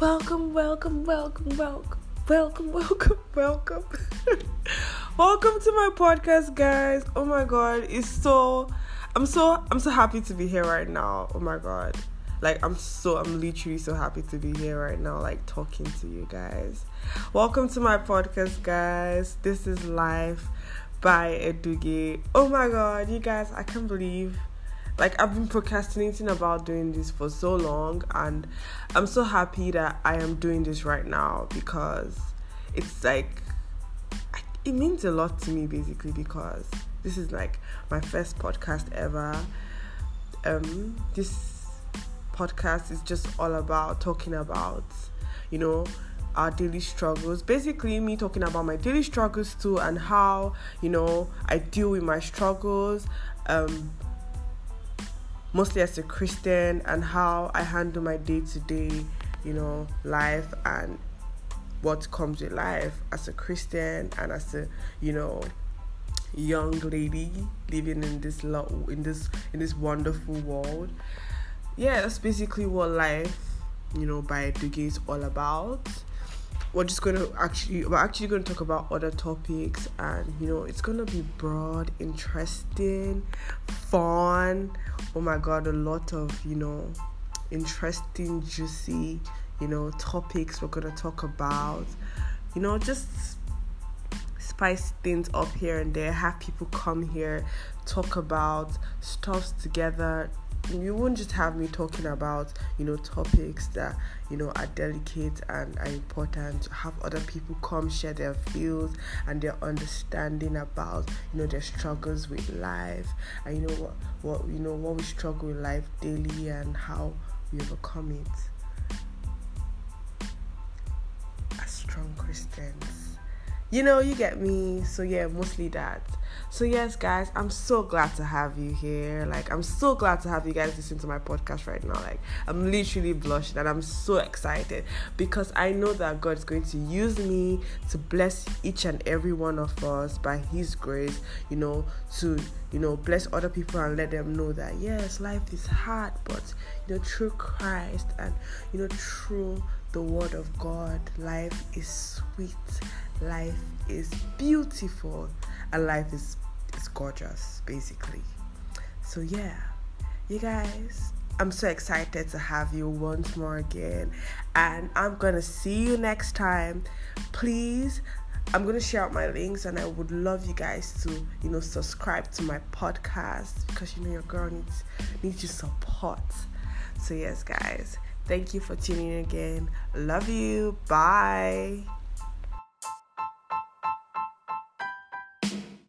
Welcome, welcome, welcome, welcome, welcome, welcome, welcome. welcome to my podcast, guys. Oh my god, it's so I'm so I'm so happy to be here right now. Oh my god. Like I'm so I'm literally so happy to be here right now, like talking to you guys. Welcome to my podcast, guys. This is Life by Eduge. Oh my god, you guys, I can't believe like I've been procrastinating about doing this for so long and I'm so happy that I am doing this right now because it's like it means a lot to me basically because this is like my first podcast ever. Um this podcast is just all about talking about, you know, our daily struggles. Basically, me talking about my daily struggles too and how, you know, I deal with my struggles. Um, mostly as a Christian and how I handle my day to day, you know, life and what comes with life as a Christian and as a, you know, young lady living in this lo- in this in this wonderful world. Yeah, that's basically what life, you know, by Eduge is all about we're just to actually we're actually to talk about other topics and you know it's to be broad interesting fun oh my god a lot of you know interesting juicy you know topics we're going to talk about. You know just spice things up here and there have people come here talk about stuffs together you won't just have me talking about you know topics that you know are delicate and are important. Have other people come share their feels and their understanding about you know their struggles with life. And you know what what you know what we struggle with life daily and how we overcome it. As strong christians you know you get me so yeah mostly that so, yes, guys, I'm so glad to have you here. Like, I'm so glad to have you guys listen to my podcast right now. Like, I'm literally blushing and I'm so excited because I know that God is going to use me to bless each and every one of us by His grace, you know, to, you know, bless other people and let them know that, yes, life is hard, but, you know, through Christ and, you know, through the Word of God, life is sweet, life is beautiful. And life is is gorgeous basically. So yeah. You guys i'm so excited to have you once more again. And i'm gonna see you next time. Please i'm gonna share out my links and i would love you guys to you know subscribe to my podcast because you know your girl needs needs your support. So yes guys thank you for tuning in again. Love you. Bye